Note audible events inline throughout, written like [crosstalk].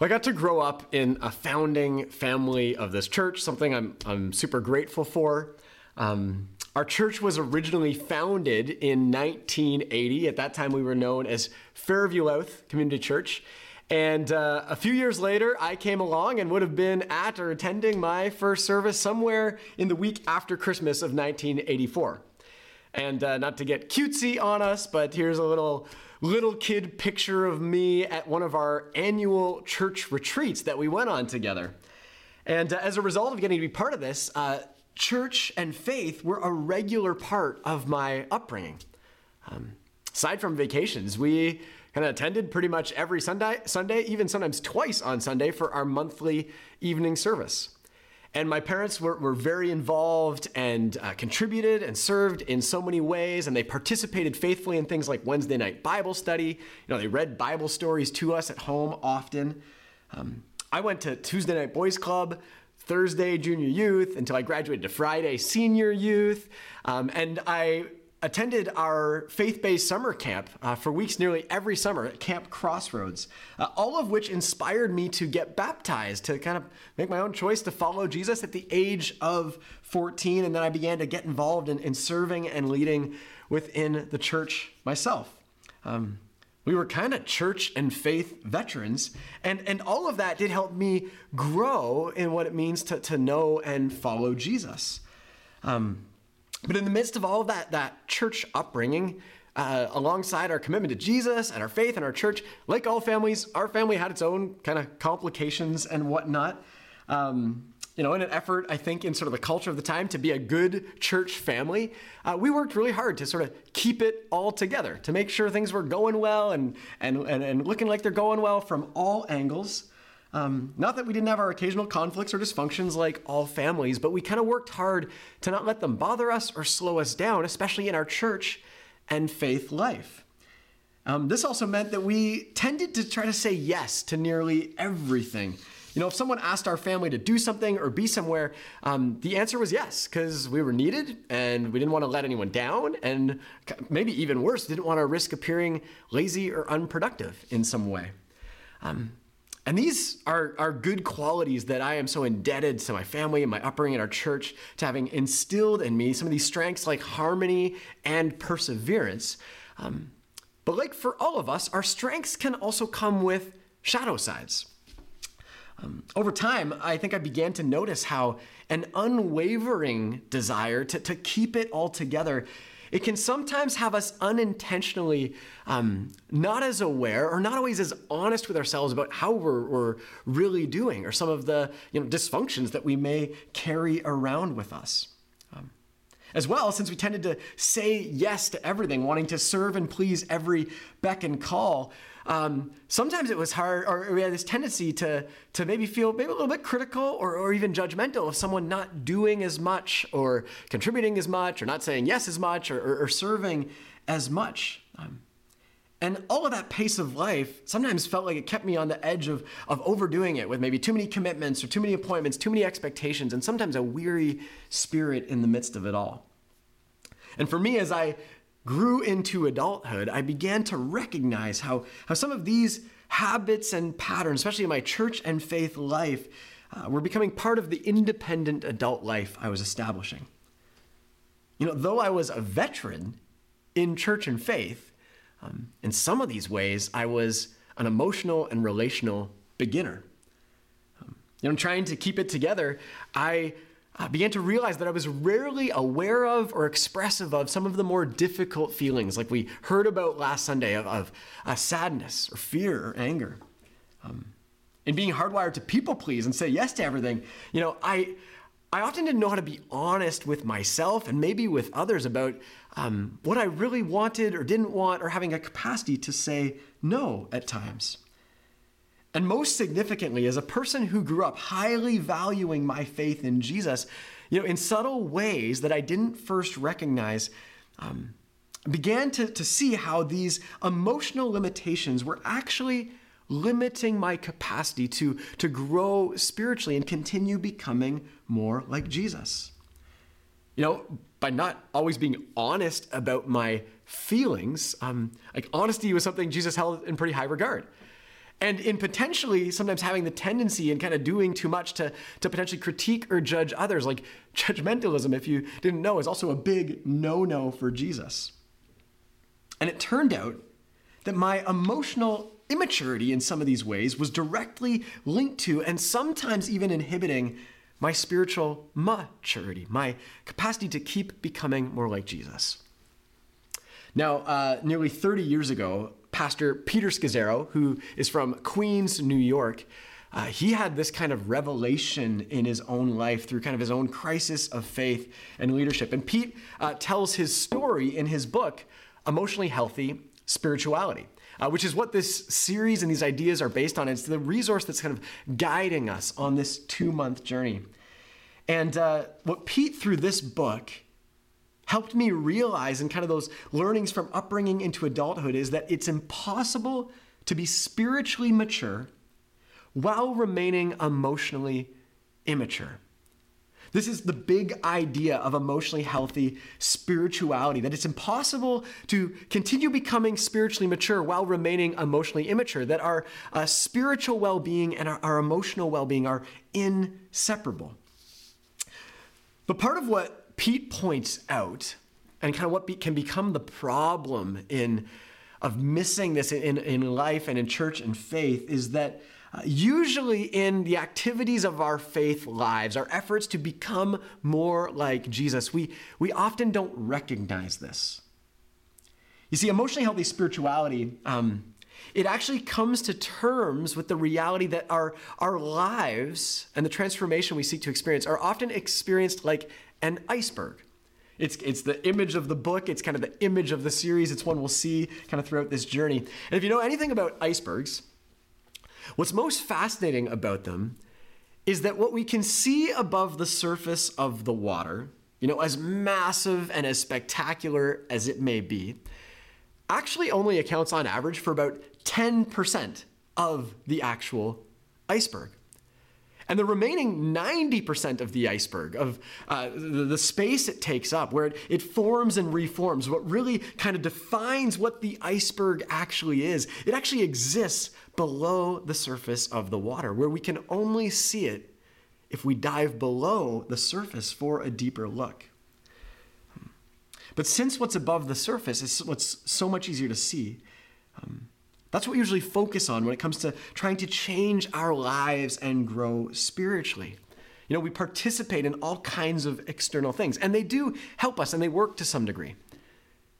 I got to grow up in a founding family of this church, something I'm, I'm super grateful for. Um, our church was originally founded in 1980. At that time, we were known as Fairview Louth Community Church. And uh, a few years later, I came along and would have been at or attending my first service somewhere in the week after Christmas of 1984. And uh, not to get cutesy on us, but here's a little little kid picture of me at one of our annual church retreats that we went on together. And uh, as a result of getting to be part of this, uh, church and faith were a regular part of my upbringing. Um, aside from vacations, we kind of attended pretty much every Sunday, Sunday, even sometimes twice on Sunday for our monthly evening service. And my parents were, were very involved and uh, contributed and served in so many ways. And they participated faithfully in things like Wednesday night Bible study. You know, they read Bible stories to us at home often. Um, I went to Tuesday night boys club, Thursday junior youth until I graduated to Friday senior youth. Um, and I attended our faith-based summer camp uh, for weeks nearly every summer at camp crossroads uh, all of which inspired me to get baptized to kind of make my own choice to follow jesus at the age of 14 and then i began to get involved in, in serving and leading within the church myself. Um, we were kind of church and faith veterans and, and all of that did help me grow in what it means to, to know and follow jesus. Um, but in the midst of all of that, that church upbringing, uh, alongside our commitment to Jesus and our faith and our church, like all families, our family had its own kind of complications and whatnot. Um, you know, in an effort, I think, in sort of the culture of the time to be a good church family, uh, we worked really hard to sort of keep it all together, to make sure things were going well and, and, and, and looking like they're going well from all angles. Um, not that we didn't have our occasional conflicts or dysfunctions like all families, but we kind of worked hard to not let them bother us or slow us down, especially in our church and faith life. Um, this also meant that we tended to try to say yes to nearly everything. You know, if someone asked our family to do something or be somewhere, um, the answer was yes, because we were needed and we didn't want to let anyone down, and maybe even worse, didn't want to risk appearing lazy or unproductive in some way. Um, and these are, are good qualities that I am so indebted to my family and my upbringing and our church to having instilled in me some of these strengths like harmony and perseverance. Um, but like for all of us, our strengths can also come with shadow sides. Um, over time, I think I began to notice how an unwavering desire to, to keep it all together it can sometimes have us unintentionally um, not as aware or not always as honest with ourselves about how we're, we're really doing or some of the you know, dysfunctions that we may carry around with us. Um, as well, since we tended to say yes to everything, wanting to serve and please every beck and call, um, sometimes it was hard, or we had this tendency to, to maybe feel maybe a little bit critical or, or even judgmental of someone not doing as much or contributing as much or not saying yes as much or, or, or serving as much. Um, and all of that pace of life sometimes felt like it kept me on the edge of, of overdoing it with maybe too many commitments or too many appointments, too many expectations, and sometimes a weary spirit in the midst of it all. And for me, as I grew into adulthood, I began to recognize how, how some of these habits and patterns, especially in my church and faith life, uh, were becoming part of the independent adult life I was establishing. You know, though I was a veteran in church and faith, um, in some of these ways, I was an emotional and relational beginner. Um, you know, trying to keep it together, I I began to realize that I was rarely aware of or expressive of some of the more difficult feelings, like we heard about last Sunday, of, of uh, sadness or fear or anger. Um, and being hardwired to people please and say yes to everything, you know, I, I often didn't know how to be honest with myself and maybe with others about um, what I really wanted or didn't want, or having a capacity to say no at times. And most significantly, as a person who grew up highly valuing my faith in Jesus, you know, in subtle ways that I didn't first recognize, um, began to, to see how these emotional limitations were actually limiting my capacity to, to grow spiritually and continue becoming more like Jesus. You know, by not always being honest about my feelings, um, like honesty was something Jesus held in pretty high regard. And in potentially sometimes having the tendency and kind of doing too much to, to potentially critique or judge others. Like [laughs] judgmentalism, if you didn't know, is also a big no no for Jesus. And it turned out that my emotional immaturity in some of these ways was directly linked to and sometimes even inhibiting my spiritual maturity, my capacity to keep becoming more like Jesus. Now, uh, nearly 30 years ago, Pastor Peter Scazzero, who is from Queens, New York, uh, he had this kind of revelation in his own life through kind of his own crisis of faith and leadership. And Pete uh, tells his story in his book, Emotionally Healthy Spirituality. Uh, which is what this series and these ideas are based on. It's the resource that's kind of guiding us on this two month journey. And uh, what Pete, through this book, helped me realize and kind of those learnings from upbringing into adulthood is that it's impossible to be spiritually mature while remaining emotionally immature. This is the big idea of emotionally healthy spirituality that it's impossible to continue becoming spiritually mature while remaining emotionally immature, that our uh, spiritual well being and our, our emotional well being are inseparable. But part of what Pete points out, and kind of what be, can become the problem in of missing this in, in life and in church and faith is that uh, usually in the activities of our faith lives, our efforts to become more like Jesus, we, we often don't recognize this. You see, emotionally healthy spirituality, um, it actually comes to terms with the reality that our, our lives and the transformation we seek to experience are often experienced like an iceberg. It's, it's the image of the book, it's kind of the image of the series, it's one we'll see kind of throughout this journey. And if you know anything about icebergs, what's most fascinating about them is that what we can see above the surface of the water, you know, as massive and as spectacular as it may be, actually only accounts on average for about 10% of the actual iceberg. And the remaining 90% of the iceberg, of uh, the, the, space it takes up, where it, it forms and reforms, what really kind of defines what the iceberg actually is, it actually exists below the surface of the water, where we can only see it if we dive below the surface for a deeper look. But since what's above the surface is what's so much easier to see, um, that's what we usually focus on when it comes to trying to change our lives and grow spiritually. You know, we participate in all kinds of external things, and they do help us and they work to some degree.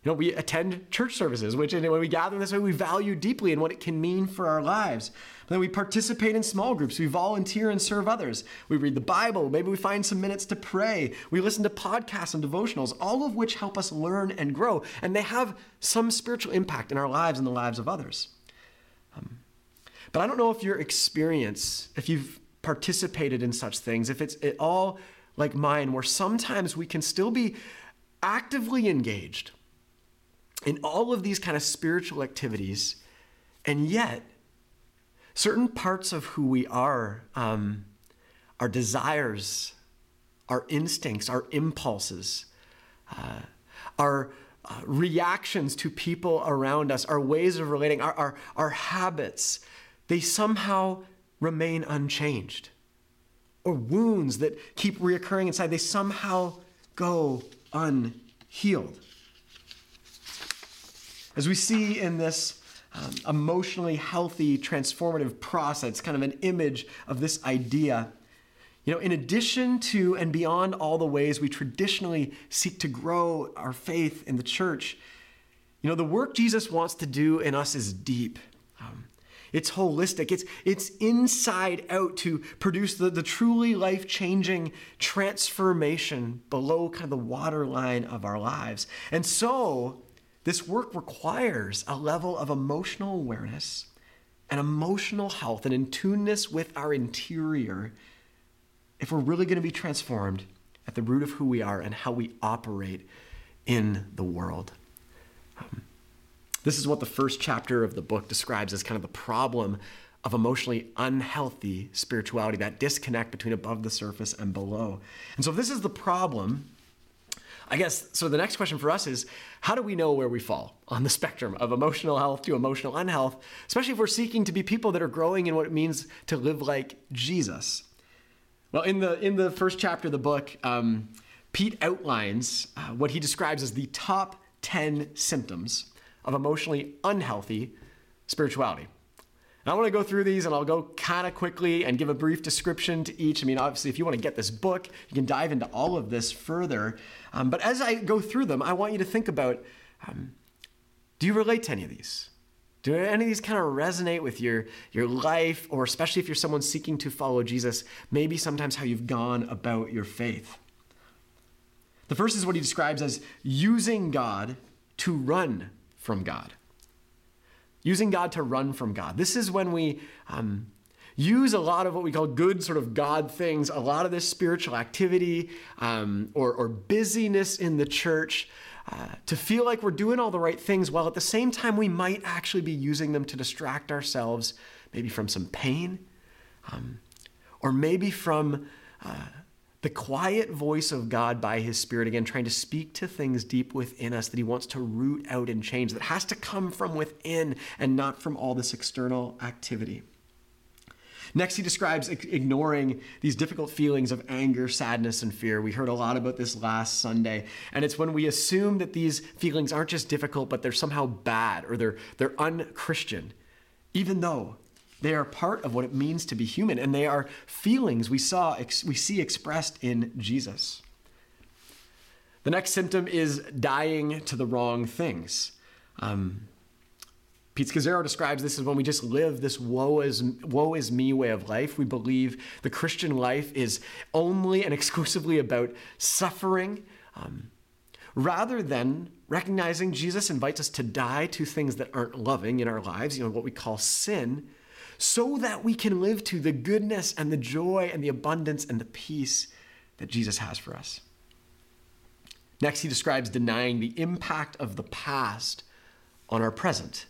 You know, we attend church services, which when we gather in this way, we value deeply in what it can mean for our lives. But then we participate in small groups, we volunteer and serve others. We read the Bible, maybe we find some minutes to pray. We listen to podcasts and devotionals, all of which help us learn and grow, and they have some spiritual impact in our lives and the lives of others. But I don't know if your experience, if you've participated in such things, if it's at all like mine, where sometimes we can still be actively engaged in all of these kind of spiritual activities, and yet certain parts of who we are, um, our desires, our instincts, our impulses, uh, our uh, reactions to people around us, our ways of relating, our, our, our habits, they somehow remain unchanged. Or wounds that keep reoccurring inside, they somehow go unhealed. As we see in this um, emotionally healthy, transformative process, kind of an image of this idea you know, in addition to and beyond all the ways we traditionally seek to grow our faith in the church, you know, the work Jesus wants to do in us is deep. Um, it's holistic. It's, it's inside out to produce the, the truly life changing transformation below kind of the waterline of our lives. And so, this work requires a level of emotional awareness and emotional health and in tuneness with our interior if we're really going to be transformed at the root of who we are and how we operate in the world. Um, this is what the first chapter of the book describes as kind of the problem of emotionally unhealthy spirituality, that disconnect between above the surface and below. And so, if this is the problem I guess so. The next question for us is how do we know where we fall on the [laughs] spectrum of emotional health to emotional unhealth, especially if we're seeking to be people that are growing in what it means to live like Jesus? Well, in the in the first chapter of the book, um, Pete outlines uh, what he describes as the top ten symptoms of emotionally unhealthy spirituality. And I want to go through these and I'll go kind of quickly and give a brief description to each. I mean, obviously, if you want to get this book, you can dive into all of this further. Um, but as I go through them, I want you to think about um, do you relate to any of these? Do any of these kind of resonate with your, your life, or especially if you're someone seeking to follow Jesus, maybe sometimes how you've gone about your faith? The first is what he describes as using God to run from God using God to run from God. This is when we um, use a lot of what we call good sort of God things, a lot of this spiritual activity um, or, or, busyness in the church. Uh, to feel like we're doing all the right things while at the same time we might actually be using them to distract ourselves maybe from some pain um, or maybe from uh, the quiet voice of God by His Spirit, again, trying to speak to things deep within us that He wants to root out and change, that has to come from within and not from all this external activity. Next, he describes ignoring these difficult feelings of anger, sadness, and fear. We heard a lot about this last Sunday. And it's when we assume that these feelings aren't just difficult, but they're somehow bad or they're, they're unchristian, even though they are part of what it means to be human, and they are feelings we saw we see expressed in Jesus. The next symptom is dying to the wrong things. Um, Pete Scazzero describes this as when we just live this woe is, woe is me way of life. We believe the Christian life is only and exclusively about suffering. Um, rather than recognizing Jesus invites us to die to things that aren't loving in our lives, you know, what we call sin, so that we can live to the goodness and the joy and the abundance and the peace that Jesus has for us. Next, he describes denying the impact of the past on our present.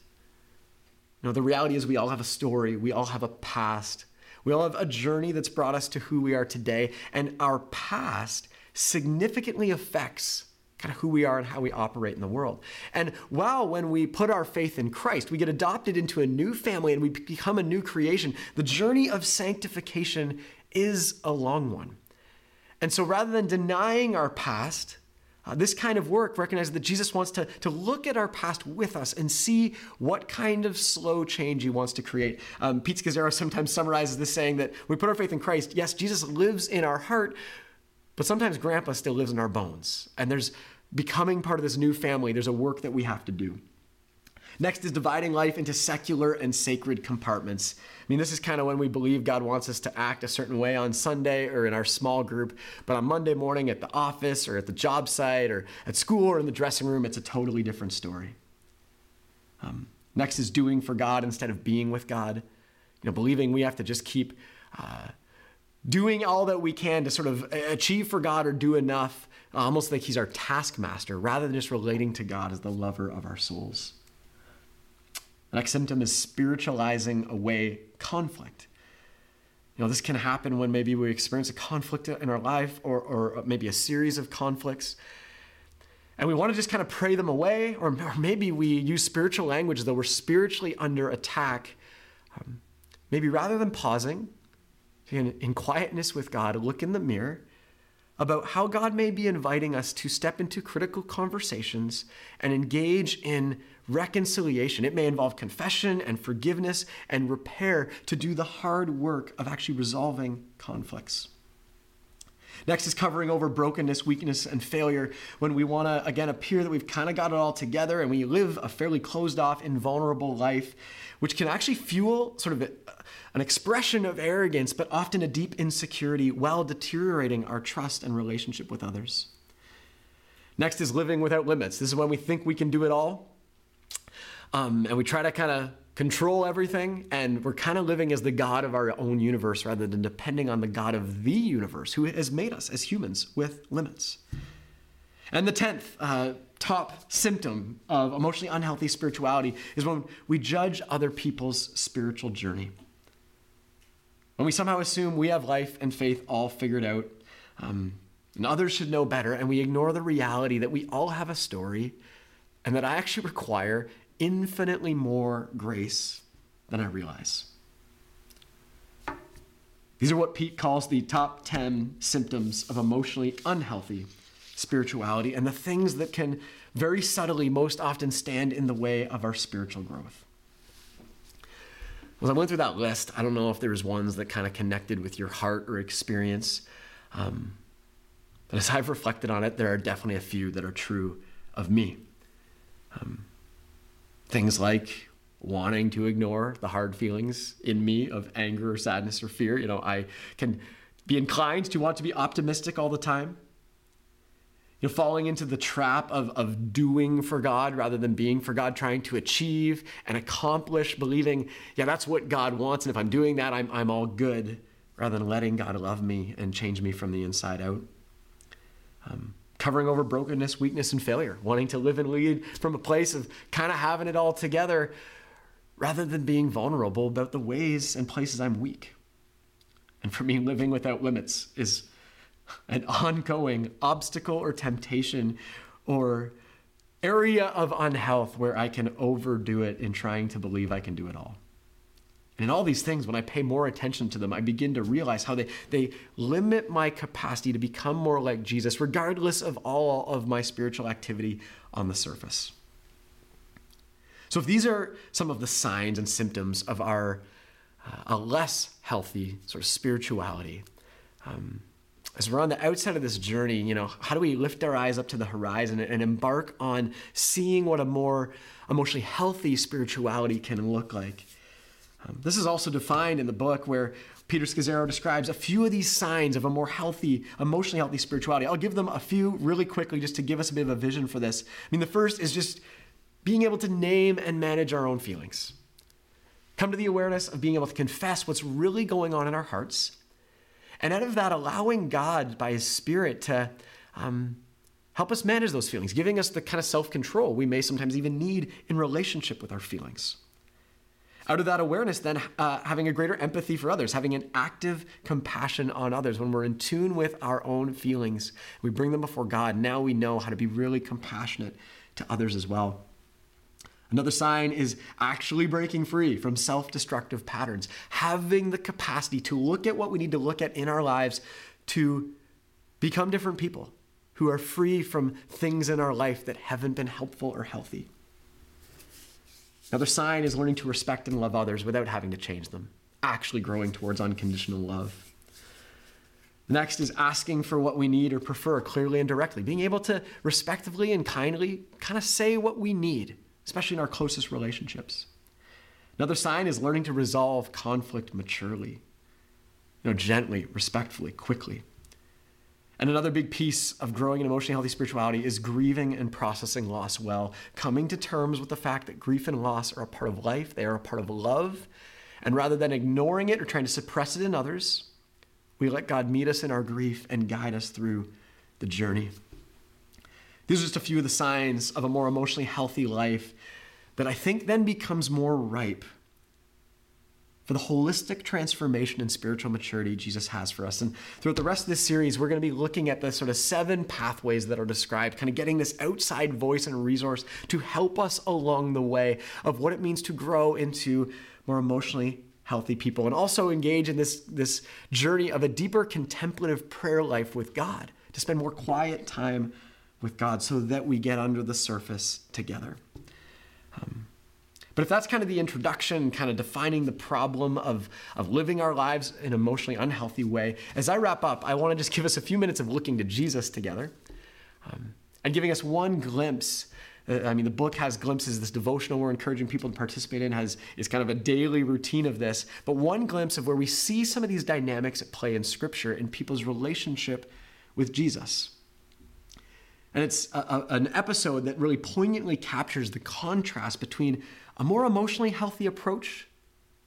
Know, the reality is we all have a story, we all have a past, we all have a journey that's brought us to who we are today, and our past significantly affects kind of who we are and how we operate in the world. And while when we put our faith in Christ, we get adopted into a new family and we become a new creation, the journey of sanctification is a long one. And so rather than denying our past, uh, this kind of work recognizes that Jesus wants to, to look at our past with us and see what kind of slow change he wants to create. Um, Pete Scazzero sometimes summarizes this saying that we put our faith in Christ. Yes, Jesus lives in our heart, but sometimes grandpa still lives in our bones. And there's becoming part of this new family, there's a work that we have to do. Next is dividing life into secular and sacred compartments. I mean, this is kind of when we believe God wants us to act a certain way on Sunday or in our small group, but on Monday morning at the office or at the job site or at school or in the dressing room, it's a totally different story. Um, next is doing for God instead of being with God. You know, believing we have to just keep uh, doing all that we can to sort of achieve for God or do enough, almost like He's our taskmaster, rather than just relating to God as the lover of our souls. The next symptom is spiritualizing away conflict. You know, this can happen when maybe we experience a conflict in our life or, or maybe a series of conflicts. And we want to just kind of pray them away, or, or maybe we use spiritual language though we're spiritually under attack. Um, maybe rather than pausing in, in quietness with God, look in the mirror about how God may be inviting us to step into critical conversations and engage in reconciliation. It may involve confession and forgiveness and repair to do the hard work of actually resolving conflicts. Next is covering over brokenness, weakness, and failure when we want to, again, appear that we've kind of got it all together and we live a fairly closed off, invulnerable life, which can actually fuel sort of an expression of arrogance, but often a deep insecurity while deteriorating our trust and relationship with others. Next is living without limits. This is when we think we can do it all. Um, and we try to kind of control everything, and we're kind of living as the God of our own universe rather than depending on the God of the universe who has made us as humans with limits. And the tenth uh, top symptom of emotionally unhealthy spirituality is when we judge other people's spiritual journey. When we somehow assume we have life and faith all figured out, um, and others should know better, and we ignore the reality that we all have a story and that I actually require infinitely more grace than I realize. These are what Pete calls the top 10 symptoms of emotionally unhealthy spirituality and the things that can very subtly most often stand in the way of our spiritual growth. As I went through that list, I don't know if there was ones that kind of connected with your heart or experience. Um, but as I've reflected on it, there are definitely a few that are true of me. Um, things like wanting to ignore the hard feelings in me of anger or sadness or fear. You know, I can be inclined to want to be optimistic all the time. You know, falling into the trap of, of doing for God rather than being for God, trying to achieve and accomplish, believing, yeah, that's what God wants. And if I'm doing that, I'm, I'm all good, rather than letting God love me and change me from the inside out. Um, covering over brokenness, weakness, and failure, wanting to live and lead from a place of kind of having it all together rather than being vulnerable about the ways and places I'm weak. And for me, living without limits is an ongoing obstacle or temptation or area of unhealth where I can overdo it in trying to believe I can do it all. And all these things, when I pay more attention to them, I begin to realize how they, they limit my capacity to become more like Jesus, regardless of all of my spiritual activity on the surface. So, if these are some of the signs and symptoms of our uh, a less healthy sort of spirituality, um, as we're on the outside of this journey, you know, how do we lift our eyes up to the horizon and embark on seeing what a more emotionally healthy spirituality can look like? Um, this is also defined in the book where Peter Scazzero describes a few of these signs of a more healthy, emotionally healthy spirituality. I'll give them a few really quickly just to give us a bit of a vision for this. I mean, the first is just being able to name and manage our own feelings. Come to the awareness of being able to confess what's really going on in our hearts. And out of that, allowing God by His Spirit to um, help us manage those feelings, giving us the kind of self control we may sometimes even need in relationship with our feelings. Out of that awareness, then uh, having a greater empathy for others, having an active compassion on others. When we're in tune with our own feelings, we bring them before God. Now we know how to be really compassionate to others as well. Another sign is actually breaking free from self destructive patterns, having the capacity to look at what we need to look at in our lives to become different people who are free from things in our life that haven't been helpful or healthy. Another sign is learning to respect and love others without having to change them, actually growing towards unconditional love. Next is asking for what we need or prefer clearly and directly, being able to respectively and kindly kind of say what we need especially in our closest relationships. Another sign is learning to resolve conflict maturely, you know, gently, respectfully, quickly. And another big piece of growing an emotionally healthy spirituality is grieving and processing loss well, coming to terms with the fact that grief and loss are a part of life, they are a part of love. And rather than ignoring it or trying to suppress it in others, we let God meet us in our grief and guide us through the journey. These are just a few of the signs of a more emotionally healthy life that I think then becomes more ripe for the holistic transformation and spiritual maturity Jesus has for us. And throughout the rest of this series, we're going to be looking at the sort of seven pathways that are described, kind of getting this outside voice and resource to help us along the way of what it means to grow into more emotionally healthy people and also engage in this, this journey of a deeper contemplative prayer life with God, to spend more quiet time with God so that we get under the surface together. Um, but if that's kind of the introduction, kind of defining the problem of, of living our lives in an emotionally unhealthy way, as I wrap up, I want to just give us a few minutes of looking to Jesus together um, and giving us one glimpse. Uh, I mean, the book has glimpses. This devotional we're encouraging people to participate in has is kind of a daily routine of this. But one glimpse of where we see some of these dynamics at play in Scripture in people's relationship with Jesus. And it's a, a, an episode that really poignantly captures the contrast between a more emotionally healthy approach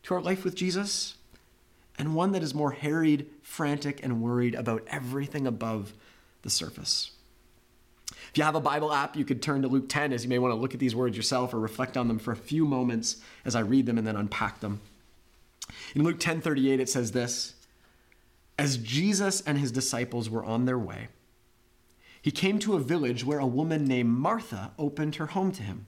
to our life with Jesus and one that is more harried, frantic, and worried about everything above the surface. If you have a Bible app, you could turn to Luke 10 as you may want to look at these words yourself or reflect on them for a few moments as I read them and then unpack them. In Luke 10:38 it says this, as Jesus and his disciples were on their way, he came to a village where a woman named Martha opened her home to him.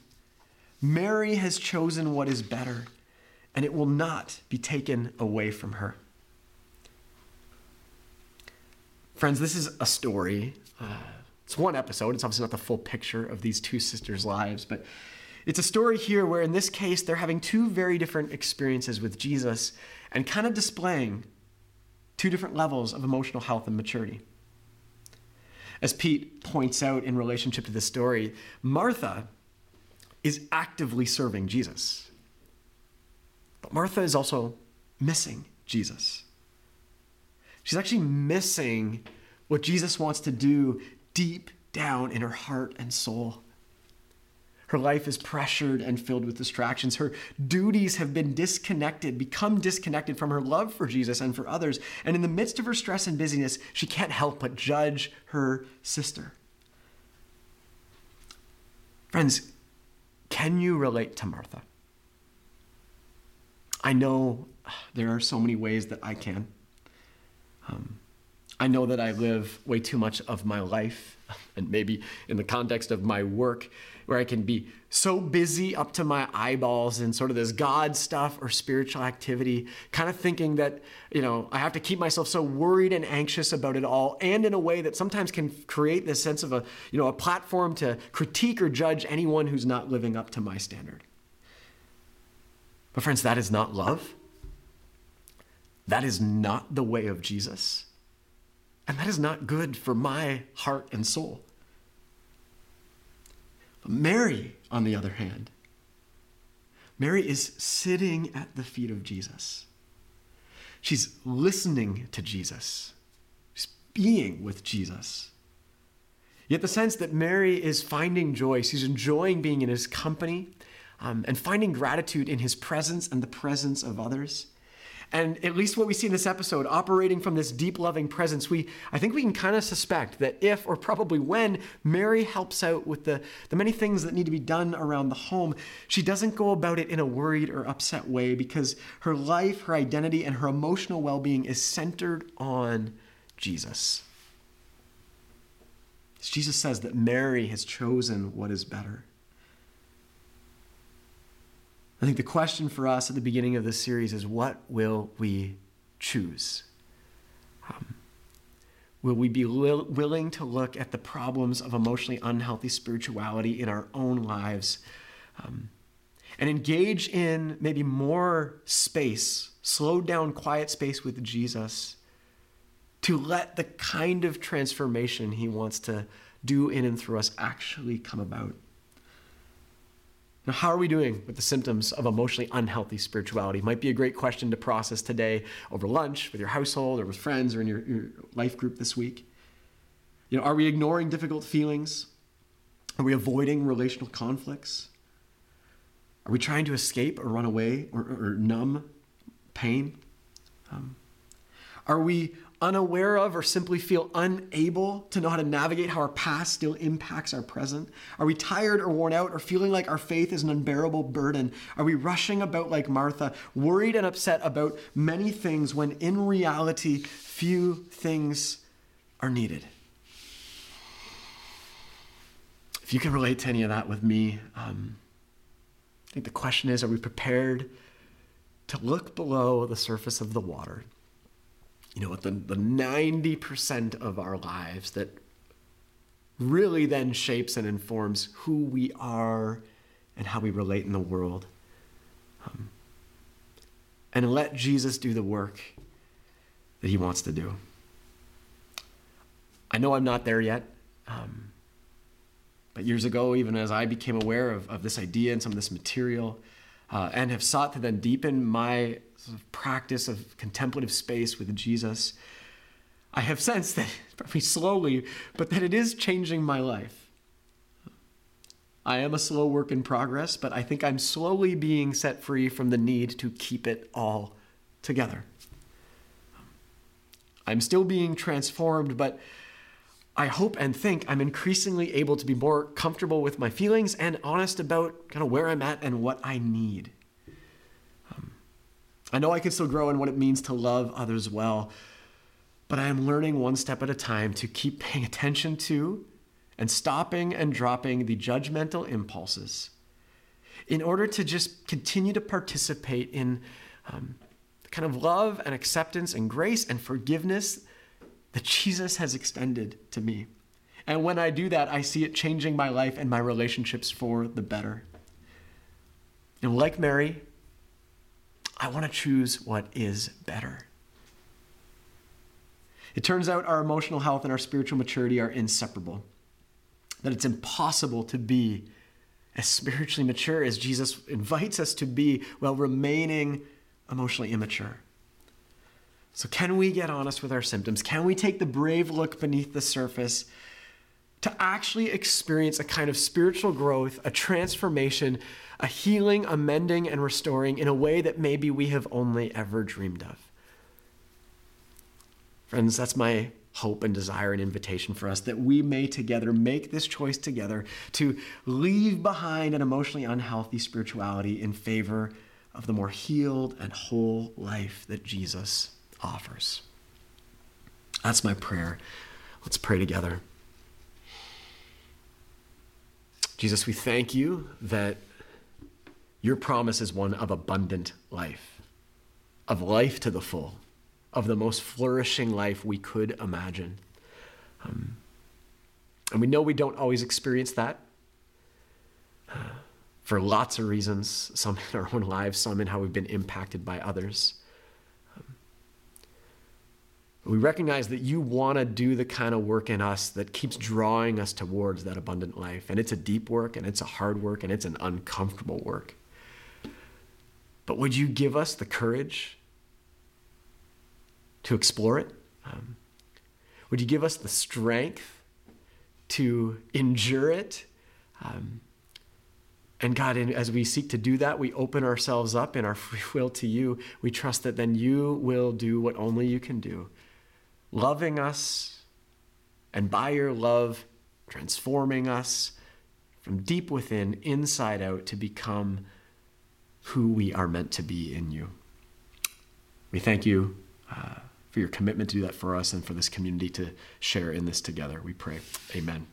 Mary has chosen what is better, and it will not be taken away from her. Friends, this is a story. Uh, it's one episode. It's obviously not the full picture of these two sisters' lives, but it's a story here where, in this case, they're having two very different experiences with Jesus and kind of displaying two different levels of emotional health and maturity. As Pete points out in relationship to this story, Martha is actively serving Jesus. But Martha is also missing Jesus. She's actually missing what Jesus wants to do deep down in her heart and soul. Her life is pressured and filled with distractions. Her duties have been disconnected, become disconnected from her love for Jesus and for others. And in the midst of her stress and busyness, she can't help but judge her sister. Friends, can you relate to Martha? I know there are so many ways that I can. Um, I know that I live way too much of my life, [laughs] and maybe in the context of my work, where I can be so busy up to my eyeballs in sort of this God stuff or spiritual activity, kind of thinking that, you know, I have to keep myself so worried and anxious about it all, and in a way that sometimes can create this sense of a, you know, a platform to critique or judge anyone who's not living up to my standard. But, friends, that is not love. That is not the way of Jesus. And that is not good for my heart and soul. But Mary, on the other hand, Mary is sitting at the feet of Jesus. She's listening to Jesus. She's being with Jesus. Yet the sense that Mary is finding joy, she's enjoying being in his company um, and finding gratitude in his presence and the presence of others. And at least what we see in this episode, operating from this deep loving presence, we I think we can kind of suspect that if or probably when Mary helps out with the, the many things that need to be done around the home, she doesn't go about it in a worried or upset way because her life, her identity, and her emotional well-being is centered on Jesus. Jesus says that Mary has chosen what is better. I think the question for us at the beginning of this series is what will we choose? Um, will we be li- willing to look at the problems of emotionally unhealthy spirituality in our own lives um, and engage in maybe more space, slowed down, quiet space with Jesus to let the kind of transformation he wants to do in and through us actually come about? Now, how are we doing with the symptoms of emotionally unhealthy spirituality? Might be a great question to process today over lunch with your household or with friends or in your, your life group this week. You know, are we ignoring difficult feelings? Are we avoiding relational conflicts? Are we trying to escape or run away or, or, numb pain? Um, are we unaware of or simply feel unable to know how to navigate how our past still impacts our present? Are we tired or worn out or feeling like our faith is an unbearable burden? Are we rushing about like Martha, worried and upset about many things when in reality, few things are needed? If you can relate to any of that with me, um, I think the question is are we prepared to look below the surface of the water? You know, what the, the 90% of our lives that really then shapes and informs who we are and how we relate in the world. Um, and let Jesus do the work that he wants to do. I know I'm not there yet. Um, but years ago, even as I became aware of, of this idea and some of this material, uh, and have sought to then deepen my practice of contemplative space with Jesus, I have sensed that, [laughs] probably slowly, but that it is changing my life. I am a slow work in progress, but I think I'm slowly being set free from the need to keep it all together. I'm still being transformed, but I hope and think I'm increasingly able to be more comfortable with my feelings and honest about kind of where I'm at and what I need. Um, I know I can still grow in what it means to love others well, but I am learning one step at a time to keep paying attention to and stopping and dropping the judgmental impulses in order to just continue to participate in um, the kind of love and acceptance and grace and forgiveness that Jesus has extended to me. And when I do that, I see it changing my life and my relationships for the better. And like Mary, I want to choose what is better. It turns out our emotional health and our spiritual maturity are inseparable. That it's impossible to be as spiritually mature as Jesus invites us to be while remaining emotionally immature. So, can we get honest with our symptoms? Can we take the brave look beneath the surface to actually experience a kind of spiritual growth, a transformation, a healing, a mending, and restoring in a way that maybe we have only ever dreamed of? Friends, that's my hope and desire and invitation for us that we may together make this choice together to leave behind an emotionally unhealthy spirituality in favor of the more healed and whole life that Jesus offers. That's my prayer. Let's pray together. Jesus, we thank you that your promise is one of abundant life, of life to the full, of the most flourishing life we could imagine. Um, and we know we don't always experience that uh, for lots of reasons, some in our own lives, some in how we've been impacted by others. We recognize that you want to do the kind of work in us that keeps drawing us towards that abundant life. And it's a deep work, and it's a hard work, and it's an uncomfortable work. But would you give us the courage to explore it? Um, would you give us the strength to endure it? Um, and God, as we seek to do that, we open ourselves up in our free will to you. We trust that then you will do what only you can do loving us, and by your love, transforming us from deep within, inside out, to become who we are meant to be in you. We thank you uh, for your commitment to do that for us and for this community to share in this together. We pray. Amen.